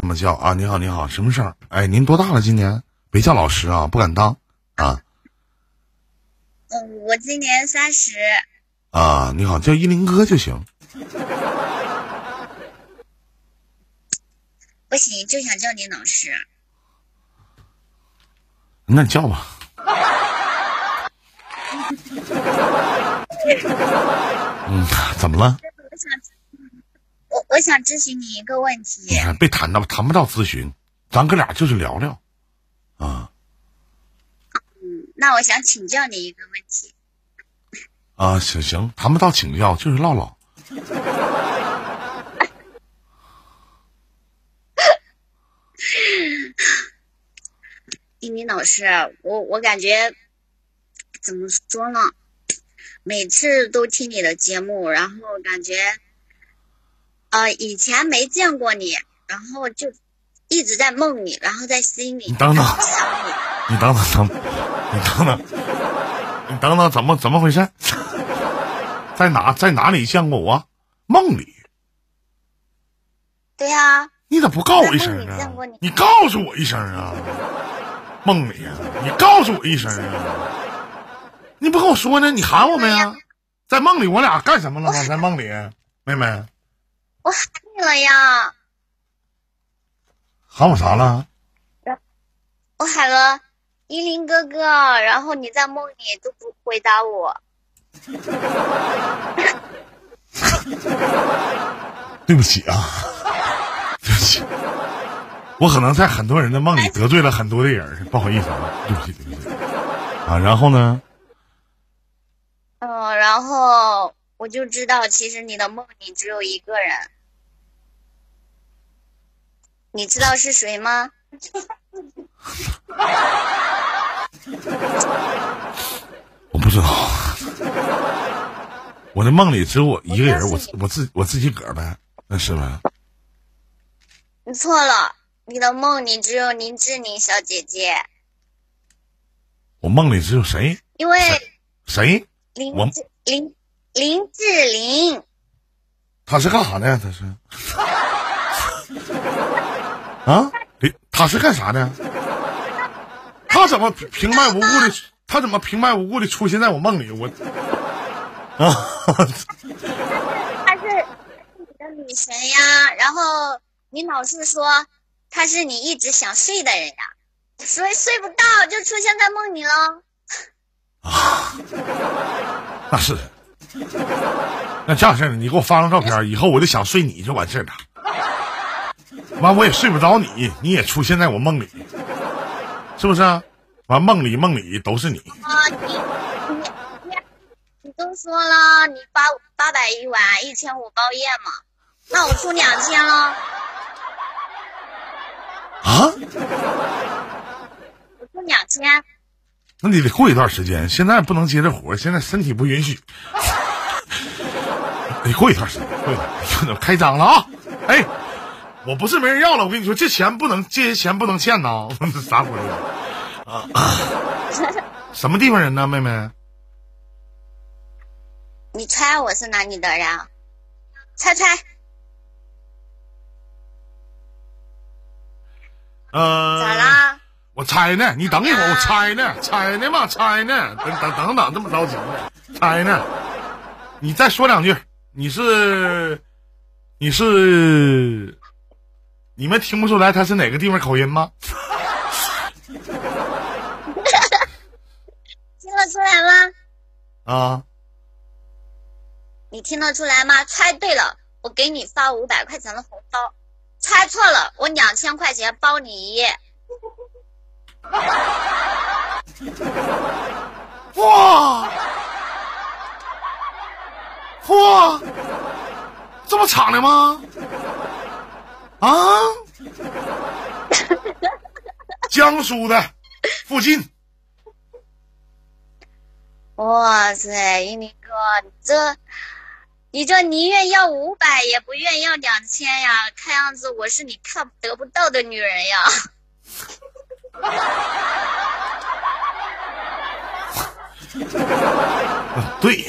这么叫啊？你好，你好，什么事儿？哎，您多大了？今年？别叫老师啊，不敢当啊。嗯，我今年三十。啊，你好，叫依林哥就行。不行，就想叫你老师。那你叫吧。嗯，怎么了？我想，我我想咨询你一个问题。你看，别谈到谈不到咨询，咱哥俩就是聊聊，啊。嗯，那我想请教你一个问题。啊，行行，谈不到请教，就是唠唠。丁丁老师，我我感觉怎么说呢？每次都听你的节目，然后感觉，呃，以前没见过你，然后就一直在梦里，然后在心里。你等等，你等等等，你等等，你等等，怎么怎么回事？在哪在哪里见过我？梦里。对呀。你咋不告我一声啊？你告诉我一声啊！梦里啊，你告诉我一声啊！你不跟我说呢？你喊我没啊？在梦里，我俩干什么了吗？在梦里，妹妹，我喊你了呀！喊我啥了？我喊了依林哥哥，然后你在梦里都不回答我。对不起啊，对不起，我可能在很多人的梦里得罪了很多的人，不好意思啊，对不起，对不起啊。然后呢？嗯，然后我就知道，其实你的梦里只有一个人。你知道是谁吗？我不知道。我的梦里只有我一个人，我我自我自己个儿呗，那是呗。你错了，你的梦里只有林志玲小姐姐。我梦里只有谁？因为谁？林志林林志玲，他是干啥的呀？他是啊？林他是干啥的？他怎么平白无故的？他怎么平白无故的出现在我梦里？我啊？他是你的女神呀！然后你老是说他是你一直想睡的人呀，所以睡不到就出现在梦里了。啊，那是，那这样式儿，你给我发张照片，以后我就想睡你就完事儿了。完我也睡不着你，你也出现在我梦里，是不是？啊完梦里梦里都是你。啊，你你你你都说了，你八八百一晚，一千五包夜嘛，那我出两千了。啊？我出两千。那你得过一段时间，现在不能接这活现在身体不允许。得过一段时间，对，开张了啊！哎，我不是没人要了，我跟你说，这钱不能，这些钱不能欠呐！啥活啊？什么地方人呢，妹妹？你猜我是哪里的人？猜猜。呃。咋啦？我猜呢，你等一会儿，我猜呢，猜呢嘛，猜呢，等等等等，这么着急呢？猜呢？你再说两句，你是，你是，你们听不出来他是哪个地方口音吗？听得出来吗？啊？你听得出来吗？猜对了，我给你发五百块钱的红包；猜错了，我两千块钱包你一夜。哇哇，这么敞亮吗？啊，江苏的附近。哇塞，一林哥，你这你这宁愿要五百也不愿要两千呀？看样子我是你看得不到的女人呀。对，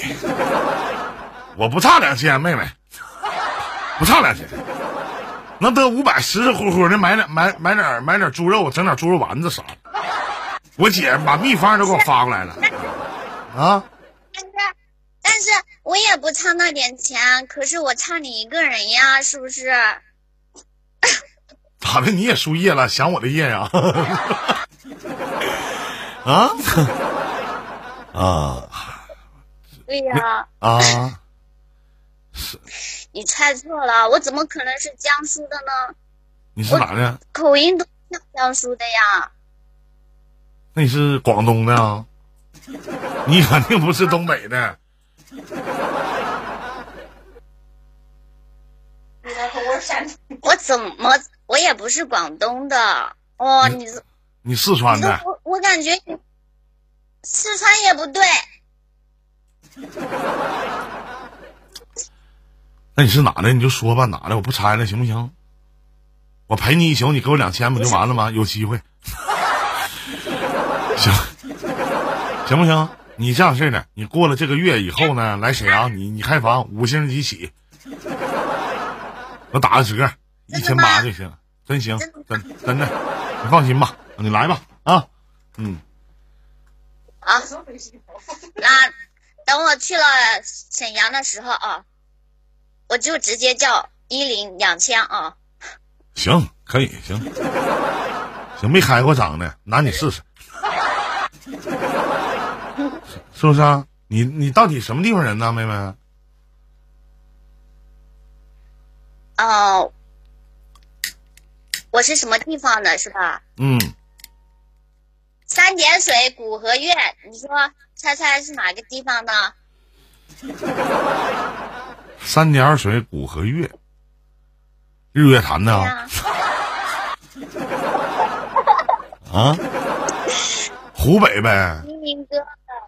我不差两千，妹妹，不差两千，能得五百，实实乎乎的买点买买点买点猪肉，整点猪肉丸子啥的。我姐把秘方都给我发过来了。啊，但是但是我也不差那点钱，可是我差你一个人呀，是不是？咋的？你也输液了？想我的液呀？啊啊对呀，啊！你猜错了，我怎么可能是江苏的呢？你是哪的？口音都像江苏的呀。那你是广东的啊？你肯定不是东北的。我怎么我也不是广东的哦，你你四川的？我我感觉你四川也不对，那你是哪的？你就说吧，哪的？我不猜了，行不行？我陪你一宿，你给我两千不就完了吗？有机会。行，行不行？你这样式的，你过了这个月以后呢，来沈阳，你你开房五星级起，我打个折，一千八就行，真行，真真的，你放心吧，你来吧，啊，嗯，啊，那等我去了沈阳的时候啊，我就直接叫一零两千啊。行，可以，行，行，没开过张的，拿你试试，是不是啊？你你到底什么地方人呢，妹妹？哦，我是什么地方的，是吧？嗯，三点水古河苑，你说猜猜是哪个地方呢？三点水古河月，日月潭的对啊、啊，湖北呗，明明哥，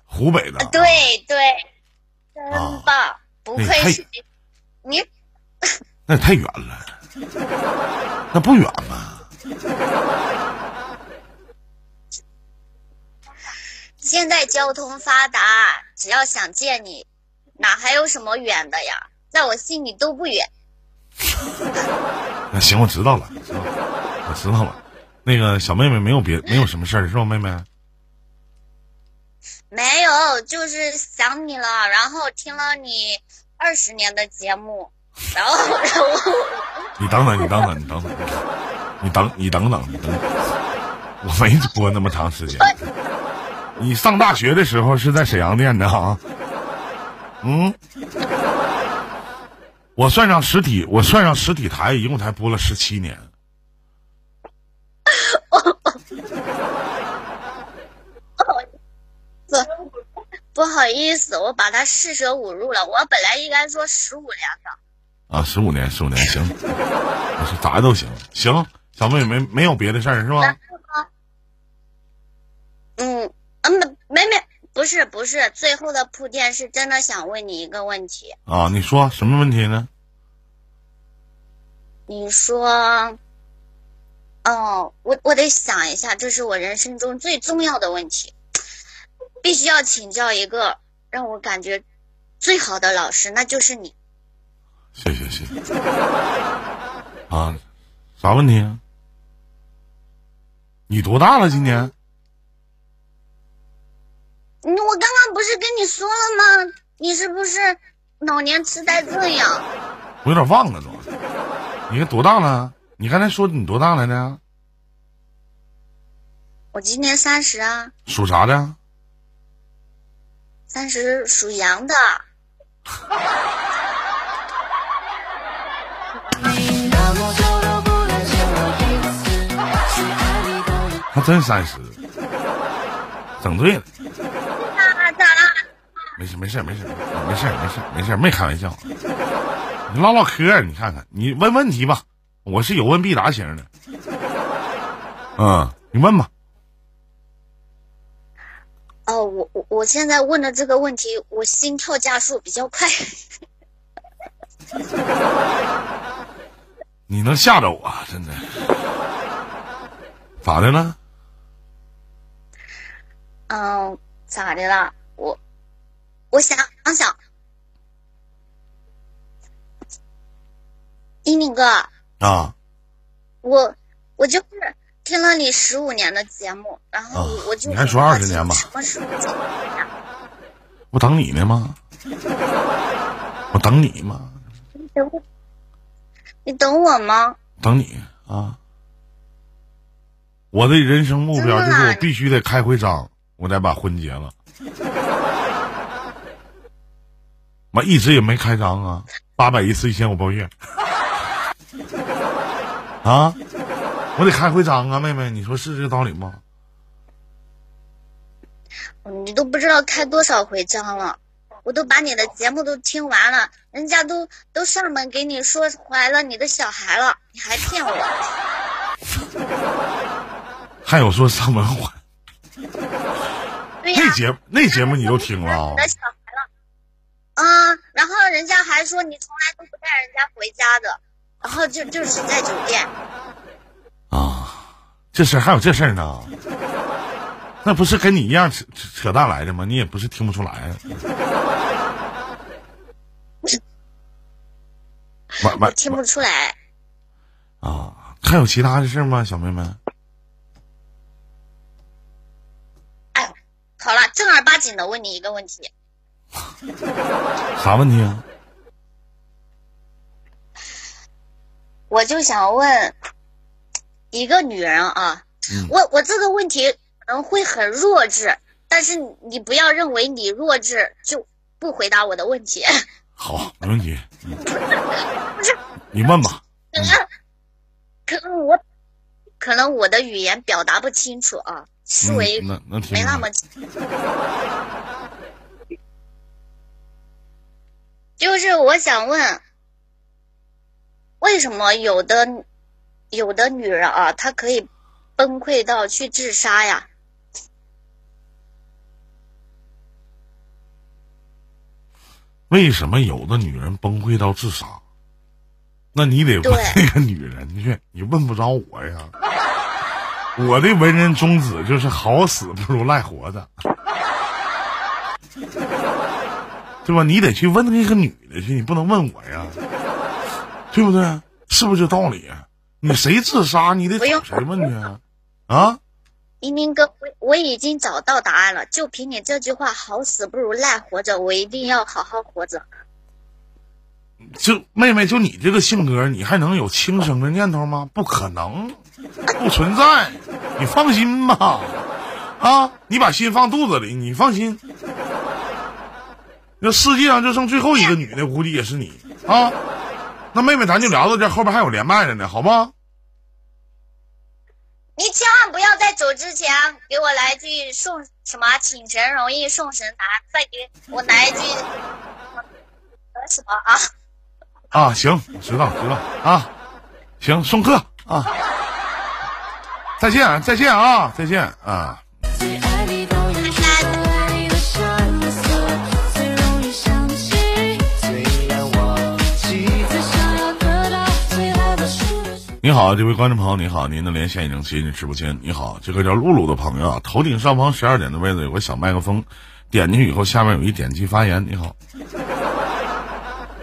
湖北的，对对，真棒，不愧哎是你。那也太远了，那不远吗？现在交通发达，只要想见你，哪还有什么远的呀？在我心里都不远。那行，我知道了，知道了我知道了。那个小妹妹没有别没有什么事儿是吧，妹妹？没有，就是想你了，然后听了你二十年的节目，然后然后你等等，你等等，你等等，你等你等等，你等等，我没播那么长时间。你上大学的时候是在沈阳念的啊？嗯，我算上实体，我算上实体台，一共才播了十七年。不好意思，我把他四舍五入了，我本来应该说十五年的。啊，十五年，十五年，行，我说咋都行，行，小妹妹没没有别的事儿是吧？嗯嗯，没没，不是不是，最后的铺垫是真的想问你一个问题，啊，你说什么问题呢？你说，哦，我我得想一下，这是我人生中最重要的问题，必须要请教一个让我感觉最好的老师，那就是你。谢谢谢谢。啊，啥问题啊？你多大了？今年？嗯我刚刚不是跟你说了吗？你是不是老年痴呆症呀？我有点忘了都。你看多大了？你刚才说你多大来着？我今年三十啊，属啥的？三十属羊的。真三十，整对了。咋咋了？没事没事没事没事没事没事，没开玩笑。你唠唠嗑，你看看，你问问题吧，我是有问必答型的。嗯，你问吧。哦，我我我现在问的这个问题，我心跳加速比较快。你能吓着我，真的？咋的了？嗯，咋的了？我我想想，一鸣哥，啊，我我就是听了你十五年的节目，然后啊我就你还说很好奇20年吧什么时候结婚呀？我等你呢吗？我等你吗？你等我，你等我吗？等你啊！我的人生目标就是我必须得开回张，我再把婚结了。妈一直也没开张啊，八百一次一千五包月。啊，我得开回张啊，妹妹，你说是这个道理吗？你都不知道开多少回张了，我都把你的节目都听完了，人家都都上门给你说怀了你的小孩了，你还骗我？还有说上门还对呀、那节那节目你都听了啊然后人家还说你从来都不带人家回家的，然后就就是在酒店。啊，这事儿还有这事儿呢？那不是跟你一样扯扯扯淡来的吗？你也不是听不出来 啊。我听不出来。啊！还有其他的事儿吗，小妹妹？哎呦，好了，正儿八经的问你一个问题，啥问题啊？我就想问一个女人啊，嗯我我这个问题可能会很弱智，但是你不要认为你弱智就不回答我的问题。好，没问题。嗯不是，你问吧。可能可能我可能我的语言表达不清楚啊，思嗯维没那么。就是我想问，为什么有的有的女人啊，她可以崩溃到去自杀呀？为什么有的女人崩溃到自杀？那你得问对那个女人去，你问不着我呀。我的为人宗旨就是好死不如赖活着，对吧？你得去问那个女的去，你不能问我呀，对不对？是不是这道理啊？你谁自杀，你得找谁问去啊？啊？明明哥，我我已经找到答案了，就凭你这句话“好死不如赖活着”，我一定要好好活着。就妹妹，就你这个性格，你还能有轻生的念头吗？不可能，不存在。你放心吧，啊，你把心放肚子里，你放心。那世界上就剩最后一个女的，估计也是你啊。那妹妹，咱就聊到这，后边还有连麦的呢，好吗？你千万不要在走之前给我来句送什么“请神容易送神难”，再给我来一句呃什么啊？啊，行，我知道知道啊，行，送客啊，再见再见啊，再见啊。你，好的输了。你好，这位观众朋友，你好，您的连线已经接进直播间。你好，这个叫露露的朋友，头顶上方十二点的位置有个小麦克风，点进去以后，下面有一点击发言。你好，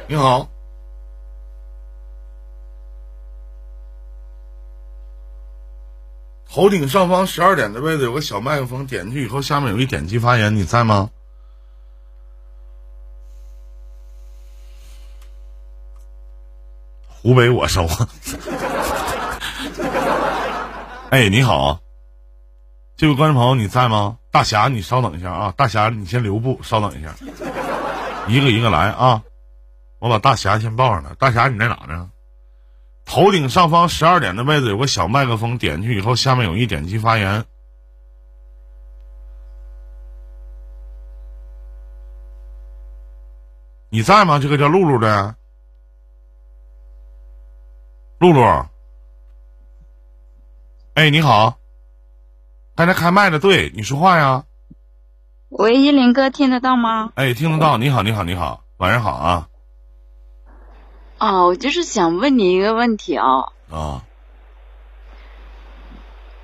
你好，头顶上方十二点的位置有个小麦克风，点进去以后，下面有一点击发言。你在吗？湖北我收。哎，你好，这位观众朋友你在吗？大侠，你稍等一下啊，大侠你先留步，稍等一下，一个一个来啊，我把大侠先报上来。大侠你在哪呢？头顶上方十二点的位置有个小麦克风，点进去以后，下面有一点击发言。你在吗？这个叫露露的，露露。哎，你好，刚才开麦的，对你说话呀？喂，依林哥，听得到吗？哎，听得到。你好，你好，你好，晚上好啊哦，我就是想问你一个问题哦，啊。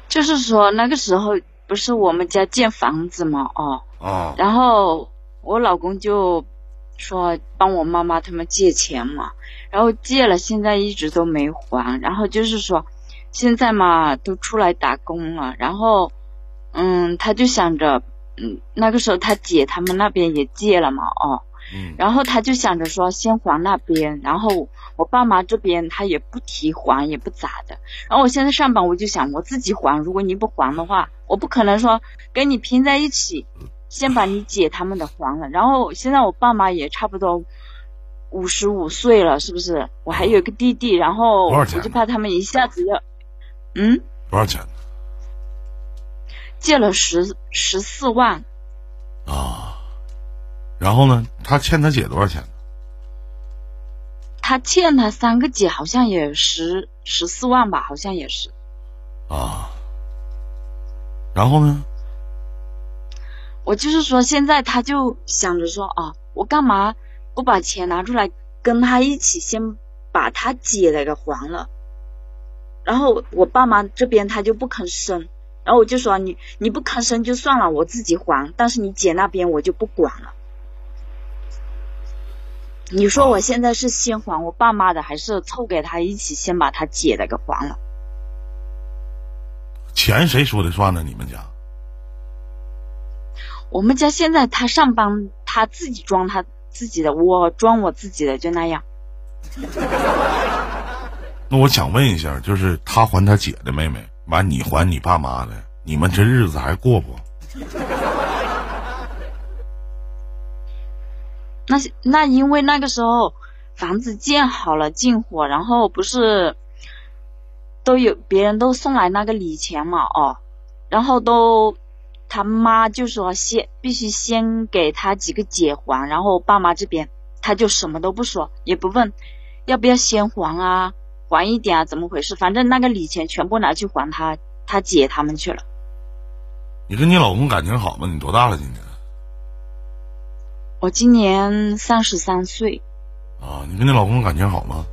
就是说那个时候不是我们家建房子嘛，哦，啊。然后我老公就说帮我妈妈他们借钱嘛，然后借了，现在一直都没还，然后就是说现在嘛都出来打工了，然后嗯，他就想着，嗯，那个时候他姐他们那边也借了嘛，哦，嗯然后他就想着说先还那边，然后我爸妈这边他也不提还也不咋的。然后我现在上班，我就想我自己还，如果你不还的话，我不可能说跟你拼在一起，先把你姐他们的还了。然后现在我爸妈也差不多五十五岁了，是不是？我还有一个弟弟，然后我就怕他们一下子要，嗯，多少钱借了十十四万，啊？然后呢？他欠他姐多少钱？他欠他三个姐好像也十十四万吧，好像也是。啊？然后呢？我就是说，现在他就想着说啊，我干嘛不把钱拿出来跟他一起先把他姐的给还了？然后我爸妈这边他就不吭声，然后我就说你你不吭声就算了，我自己还，但是你姐那边我就不管了。你说我现在是先还我爸妈的，还是凑给他一起先把他姐的给还了？钱谁说的算呢？你们家？我们家现在他上班，他自己装他自己的，我装我自己的，就那样。那我想问一下，就是他还他姐的妹妹，完你还你爸妈的，你们这日子还过不？那那因为那个时候房子建好了进货，然后不是都有别人都送来那个礼钱嘛，哦，然后都他妈就说先必须先给他几个姐还，然后爸妈这边他就什么都不说，也不问要不要先还啊，还一点啊，怎么回事？反正那个礼钱全部拿去还他他姐他们去了。你跟你老公感情好吗？你多大了今年？我今年三十三岁，啊，你跟你老公感情好吗？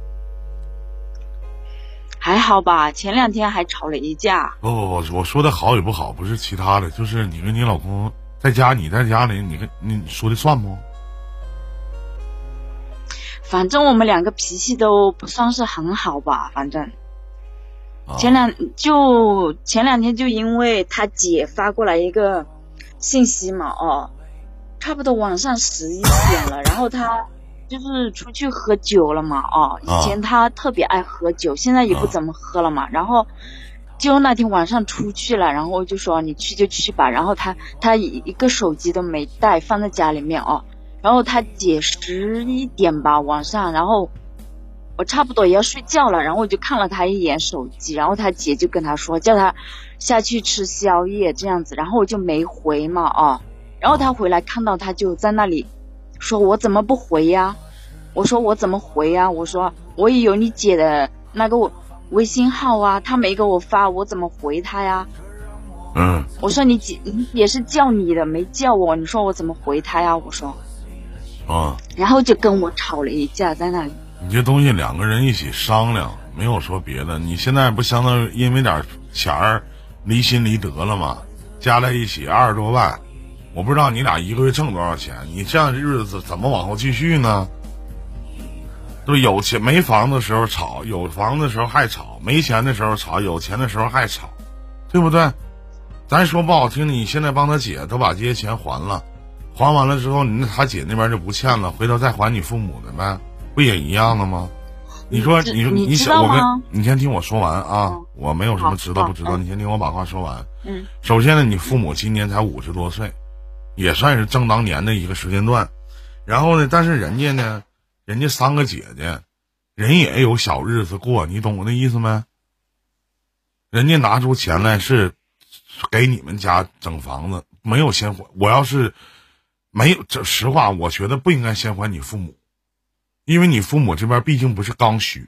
还好吧？前两天还吵了一架。不不不，我说的好与不好不是其他的，就是你跟你老公在家，你在家里，你跟你说的算不？反正我们两个脾气都不算是很好吧，反正啊，前两就前两天就因为他姐发过来一个信息嘛，哦，差不多晚上十一点了，然后他就是出去喝酒了嘛，哦，以前他特别爱喝酒，现在也不怎么喝了嘛，然后就那天晚上出去了，然后我就说你去就去吧，然后他他一一个手机都没带，放在家里面哦，然后他姐十一点吧晚上，然后我差不多也要睡觉了，然后我就看了他一眼手机，然后他姐就跟他说叫他下去吃宵夜这样子，然后我就没回嘛啊，然后他回来看到他就在那里说我怎么不回呀？我说我怎么回呀？我说我也有你姐的那个微信号啊，他没给我发，我怎么回他呀？嗯我说你姐也是叫你的，没叫我，你说我怎么回他呀？我说，啊，然后就跟我吵了一架在那里。你这东西两个人一起商量，没有说别的。你现在不相当于因为点钱儿离心离德了吗？加在一起二十多万，我不知道你俩一个月挣多少钱，你这样日子怎么往后继续呢？对，有钱没房子的时候吵，有房子的时候还吵，没钱的时候吵，有钱的时候还吵，对不对？咱说不好听的，你现在帮他姐都把这些钱还了，还完了之后，你那他姐那边就不欠了，回头再还你父母的呗，不也一样的吗？你说，你说，你想，我跟你先听我说完啊，嗯我没有什么知道不知道，你先听我把话说完。嗯首先呢，你父母今年才五十多岁，也算是正当年的一个时间段。然后呢，但是人家呢，人家三个姐姐，人也有小日子过，你懂我那意思没？人家拿出钱来是给你们家整房子，没有先还。我要是没有，这实话，我觉得不应该先还你父母，因为你父母这边毕竟不是刚需，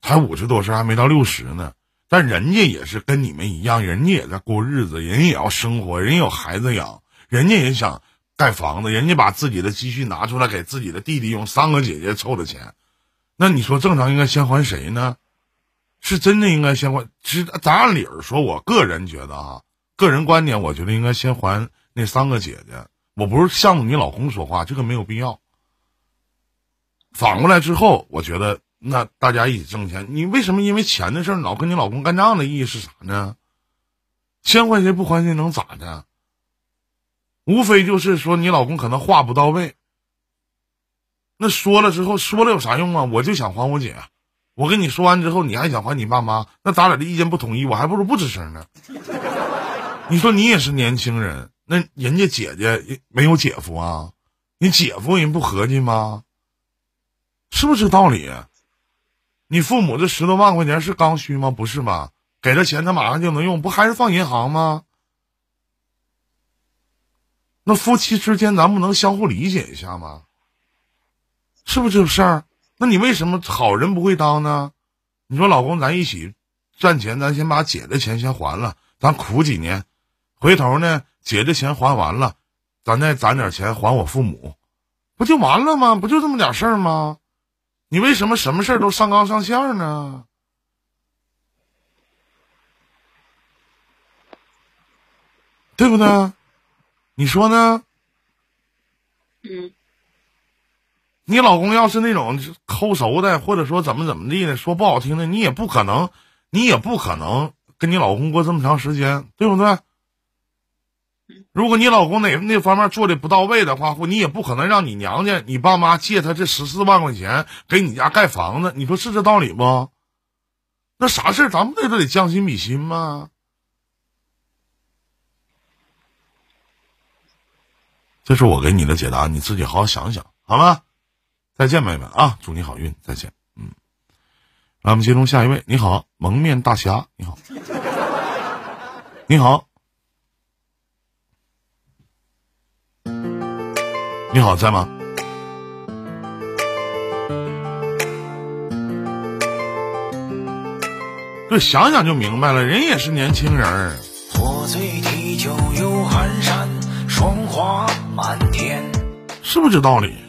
才五十多岁，还没到六十呢。但人家也是跟你们一样，人家也在过日子，人家也要生活，人家有孩子养，人家也想盖房子，人家把自己的积蓄拿出来给自己的弟弟用，三个姐姐凑的钱，那你说正常应该先还谁呢？是真的应该先还？其实咱按理儿说，我个人觉得啊，个人观点，我觉得应该先还那三个姐姐。我不是向着你老公说话，这个没有必要。反过来之后，我觉得那大家一起挣钱。你为什么因为钱的事儿老跟你老公干仗的意义是啥呢？先还谁不还谁能咋的？无非就是说你老公可能话不到位，那说了之后说了有啥用啊？我就想还我姐，我跟你说完之后你还想还你爸妈，那咱俩的意见不统一，我还不如不吱声呢。你说你也是年轻人，那人家姐姐没有姐夫啊？你姐夫人不合计吗？是不是道理？你父母这十多万块钱是刚需吗？不是吧？给了钱他马上就能用，不还是放银行吗？那夫妻之间咱不能相互理解一下吗？是不是这事儿？那你为什么好人不会当呢？你说老公，咱一起赚钱，咱先把姐的钱先还了，咱苦几年，回头呢，姐的钱还完了，咱再攒点钱还我父母，不就完了吗？不就这么点事儿吗？你为什么什么事儿都上纲上线呢？对不对？你说呢？嗯，你老公要是那种抠熟的，或者说怎么怎么地的，说不好听的，你也不可能，你也不可能跟你老公过这么长时间，对不对？如果你老公哪那方面做的不到位的话，或你也不可能让你娘家、你爸妈借他这十四万块钱给你家盖房子，你说是这道理不？那啥事儿咱不得都得将心比心吗？这是我给你的解答，你自己好好想想，好吗？再见，妹妹啊，祝你好运，再见。嗯，来，我们接通下一位。你好，蒙面大侠，你好，你好，你好，在吗？这想想就明白了，人也是年轻人儿。我醉提酒游寒山，霜花满天。是不是这道理？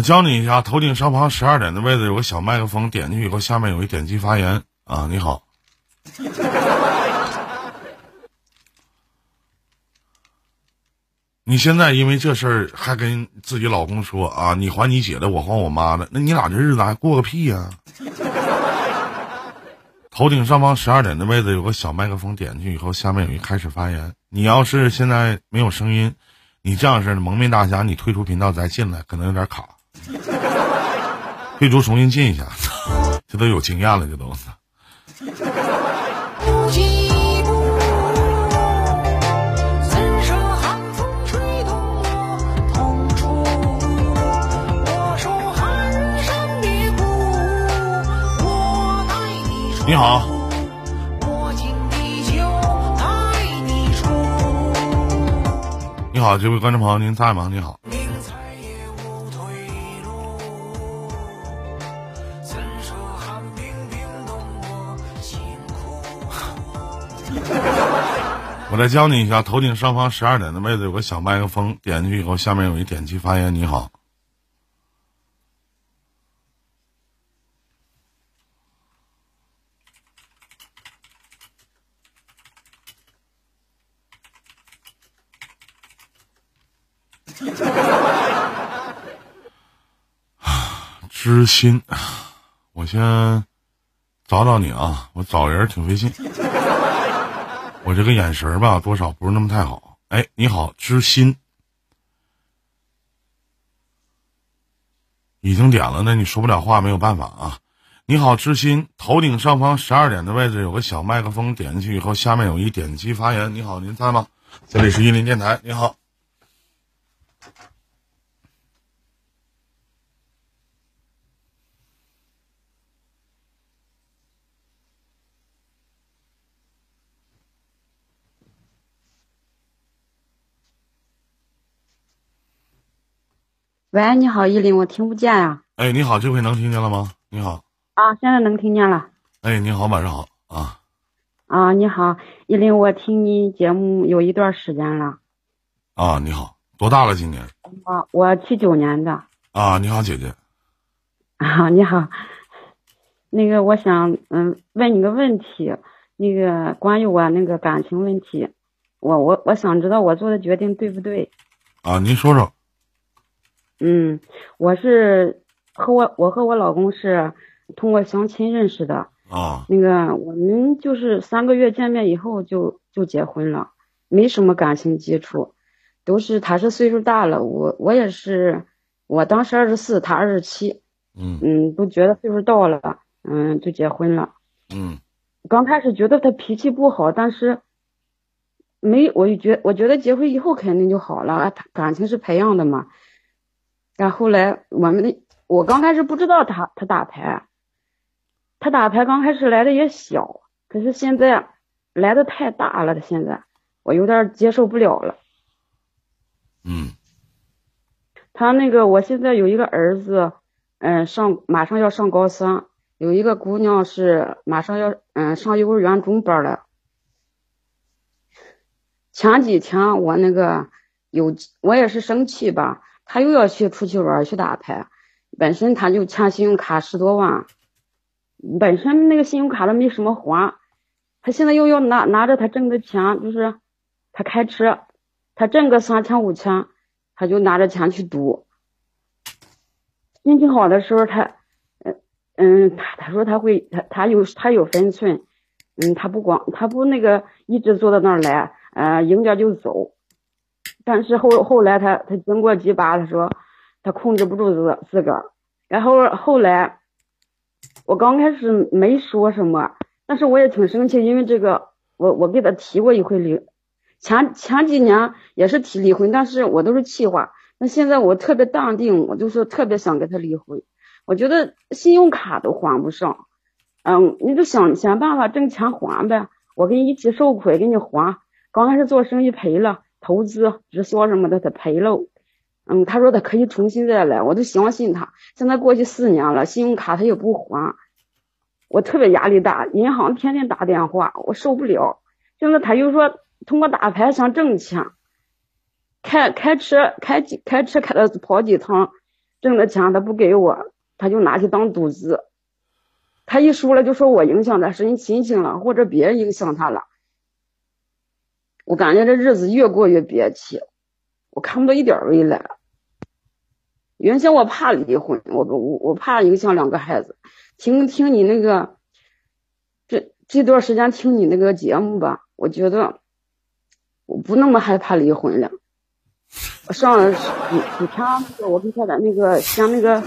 我教你一下，头顶上方十二点的位置有个小麦克风，点进去以后，下面有一点击发言啊。你好，你现在因为这事儿还跟自己老公说啊，你还你姐的，我还我妈的，那你俩这日子还过个屁呀、头顶上方十二点的位置有个小麦克风，点进去以后，下面有一开始发言。你要是现在没有声音，你这样式的蒙面大侠，你退出频道再进来，可能有点卡。退出重新进一下，这都有经验了，这都。你。好，你出。你好，这位观众朋友，您在吗？你好，我再教你一下，头顶上方十二点的位置有个小麦克风，点进去以后，下面有一点击发言。你好，知心，我先找找你啊，我找人挺费劲。我这个眼神儿吧，多少不是那么太好。哎，你好，知心，已经点了，那你说不了话，没有办法啊。你好，知心，头顶上方十二点的位置有个小麦克风，点进去以后，下面有一点击发言。你好，您在吗？这里是伊林电台，你好。喂，你好，依林，我听不见呀、哎，你好，这回能听见了吗？你好，啊。现在能听见了。哎，你好，晚上好啊。啊，你好，依林，我听你节目有一段时间了啊，你好，多大了？今年？啊，我七九年的啊，你好，姐姐。啊，你好，那个我想嗯问你个问题，那个关于我那个感情问题，我我我想知道我做的决定对不对？啊，您说说。嗯，我是和我我和我老公是通过相亲认识的。啊，那个我们就是三个月见面以后就就结婚了，没什么感情基础，都是他是岁数大了，我我也是，我当时二十四，他二十七，嗯嗯，都觉得岁数到了，嗯，就结婚了。嗯刚开始觉得他脾气不好，但是没，我就觉我觉得结婚以后肯定就好了，感情是培养的嘛。然后来我们的，我刚开始不知道他他打牌，他打牌刚开始来的也小，可是现在来的太大了，他现在我有点接受不了了。嗯他那个，我现在有一个儿子，嗯，上马上要上高三，有一个姑娘是马上要嗯上幼儿园中班了。前几天我那个有我也是生气吧，他又要去出去玩去打牌，本身他就欠信用卡十多万，本身那个信用卡都没什么还，他现在又要拿拿着他挣的钱，就是他开车，他挣个三千五千。他就拿着钱去赌，心情好的时候他，嗯嗯，他他说他会他他有他有分寸，嗯，他不光他不那个一直坐在那儿来，呃，赢点就走，但是后后来他他经过几把，他说他控制不住自自个儿，然后后来我刚开始没说什么，但是我也挺生气，因为这个我我给他提过一回离。前前几年也是提离婚，但是我都是气话。那现在我特别淡定，我就是特别想跟他离婚。我觉得信用卡都还不上，嗯，你就想想办法挣钱还呗。我跟你一起受苦也，给你还。刚开始做生意赔了，投资直销什么的他赔了，嗯，他说他可以重新再来，我都相信他。现在过去四年了，信用卡他也不还，我特别压力大，银行天天打电话，我受不了。现在他又说。通过打牌想挣钱，开开车开几开车开了跑几趟，挣的钱他不给我，他就拿去当赌资。他一输了就说我影响他身心情了，或者别人影响他了。我感觉这日子越过越憋气，我看不到一点未来。原先我怕离婚，我我我怕影响两个孩子。听听你那个，这这段时间听你那个节目吧，我觉得。我不那么害怕离婚了。我上几几天那个，我跟他的那个像那个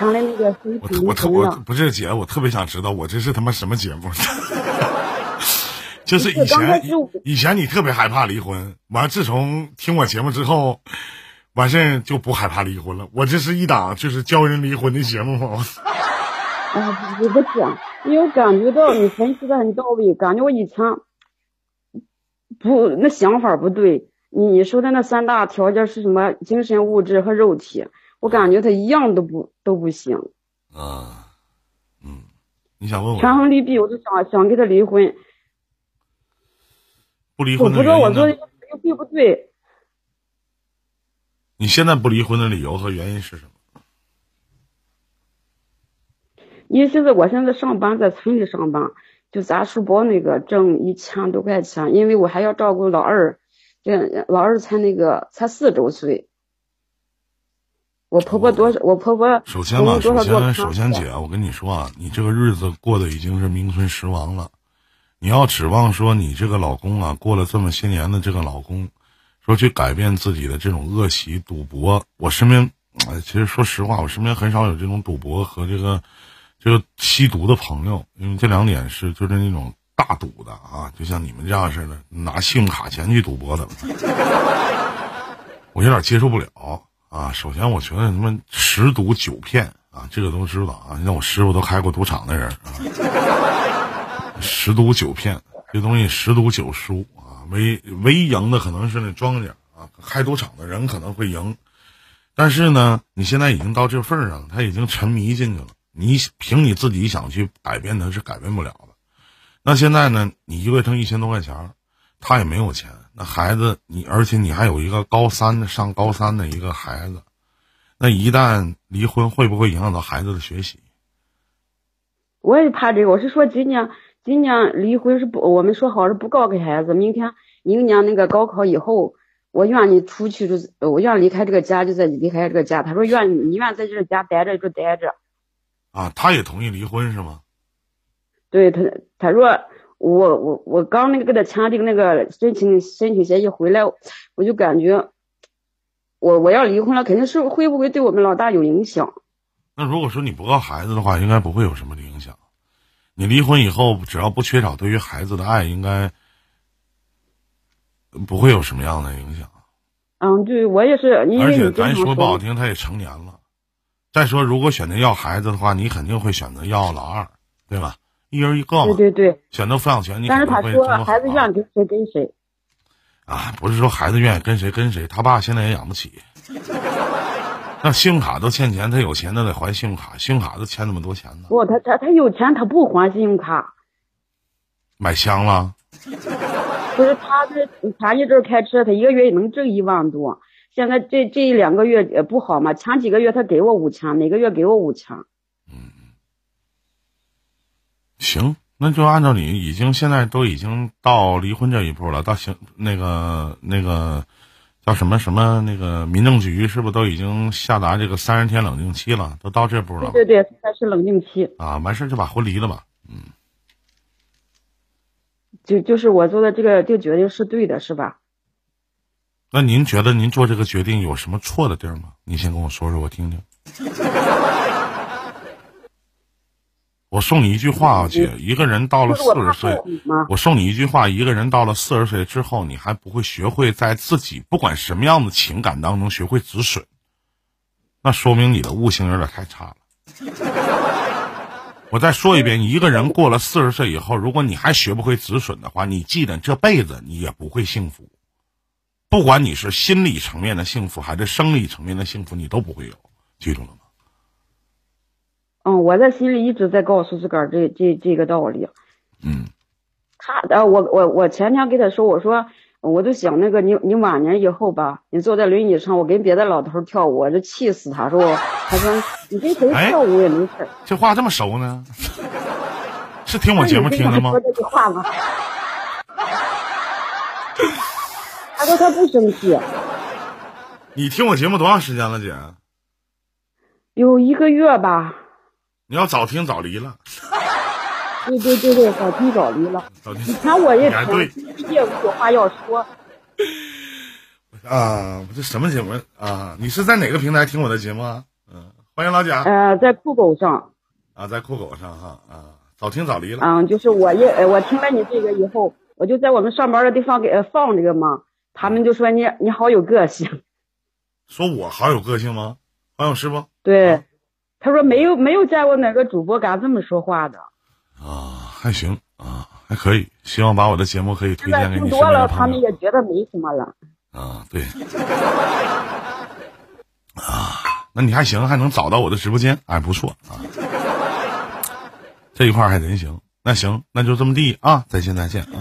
像的那个我特我不是姐，我特别想知道我这是他妈什么节目？就是以前以前你特别害怕离婚，完自从听我节目之后，完事就不害怕离婚了。我这是一档就是教人离婚的节目吗？啊，不不是，因为我感觉到你分析的很到位，感觉我以前。不，那想法不对。你说的那三大条件是什么？精神、物质和肉体，我感觉他一样都不都不行。啊，嗯，你想问我？权衡利弊，我就想想跟他离婚。不离婚我不知道我做的对不对。你现在不离婚的理由和原因是什么？因为现在我现在上班，在村里上班。就咱书包那个挣一千多块钱，因为我还要照顾老二，这老二才那个才四周岁。我婆婆多少？我婆婆首先吧，首先首先姐，我跟你说啊，你这个日子过得已经是名存实亡了。你要指望说你这个老公啊，过了这么些年的这个老公，说去改变自己的这种恶习赌博，我身边，其实说实话，我身边很少有这种赌博和这个。这个吸毒的朋友，因为这两点是就是那种大赌的啊，就像你们这样似的，拿信用卡钱去赌博的，我有点接受不了啊。首先，我觉得什么十赌九骗啊，这个都知道啊。像我师傅都开过赌场的人啊，十赌九骗，这东西十赌九输啊。唯唯一赢的可能是那庄家啊，开赌场的人可能会赢，但是呢，你现在已经到这份儿上，他已经沉迷进去了。你凭你自己想去改变他是改变不了的，那现在呢，你一个月挣一千多块钱，他也没有钱，那孩子你，而且你还有一个高三的上高三的一个孩子，那一旦离婚，会不会影响到孩子的学习？我也怕这个，我是说今年今年离婚是不，我们说好是不告给孩子，明天明年那个高考以后，我愿你出去就，我愿离开这个家就在离开这个家。他说愿你你愿在这个家待着就待着。啊，他也同意离婚是吗？对他，他说我我我刚那个给他签订那个申请申请协议回来，我就感觉我我要离婚了，肯定是会不会对我们老大有影响？那如果说你不告孩子的话，应该不会有什么影响。你离婚以后，只要不缺少对于孩子的爱，应该不会有什么样的影响。嗯，对我也是，因而且咱说不好听，他也成年了。再说，如果选择要孩子的话，你肯定会选择要老二，对吧？一人一个嘛，对对对，选择抚养权，你但是他说孩子愿跟谁跟谁。啊，不是说孩子愿意跟谁跟谁，他爸现在也养不起。那信用卡都欠钱，他有钱他得还信用卡，信用卡都欠那么多钱呢。不，他他他有钱，他不还信用卡。买香了，不是他这前一阵开车，他一个月也能挣一万多。现在这这一两个月也不好嘛，前几个月他给我五千，每个月给我五千。嗯行，那就按照你已经现在都已经到离婚这一步了，到行那个那个叫什么什么那个民政局是不是都已经下达这个三十天冷静期了？都到这步了对对对，才是冷静期。啊，完事儿就把婚离了吧。嗯就就是我做的这个这个决定是对的，是吧？那您觉得您做这个决定有什么错的地儿吗？你先跟我说说，我听听。我送你一句话啊，姐，一个人到了四十岁。我送你一句话：一个人到了四十岁之后，你还不会学会在自己不管什么样的情感当中学会止损，那说明你的悟性有点太差了。我再说一遍，一个人过了四十岁以后，如果你还学不会止损的话，你记得这辈子你也不会幸福。不管你是心理层面的幸福还是生理层面的幸福，你都不会有，记住了吗？嗯，我在心里一直在告诉自个儿这这这个道理。嗯，他呃，我我我前天跟他说，我说我就想那个你你晚年以后吧，你坐在轮椅上，我跟别的老头跳舞，我就气死他说我，他说你跟谁哎跳舞也没事儿。这话这么熟呢？是听我节目听的吗说？这句话吗？他说他不生气，你听我节目多长时间了，姐？有一个月吧。你要早听早离了，对对对对，早听早离了。早听以前我也你还对听，毕竟有话要说。啊！我这什么节目啊？你是在哪个平台听我的节目啊？嗯，欢迎老贾呃，在酷狗上，啊，在酷狗上哈啊，早听早离了。嗯，就是我也呃我听了你这个以后，我就在我们上班的地方给呃放这个嘛，他们就说你你好有个性。说我好有个性吗？好有是不？对，他说没有没有见过哪个主播敢这么说话的。啊，还行啊，还可以。希望把我的节目可以推荐给你多了，他。们也觉得没什么了。啊，对。啊，那你还行，还能找到我的直播间，哎，不错啊。这一块儿还真行。那行，那就这么地啊，再见再见啊。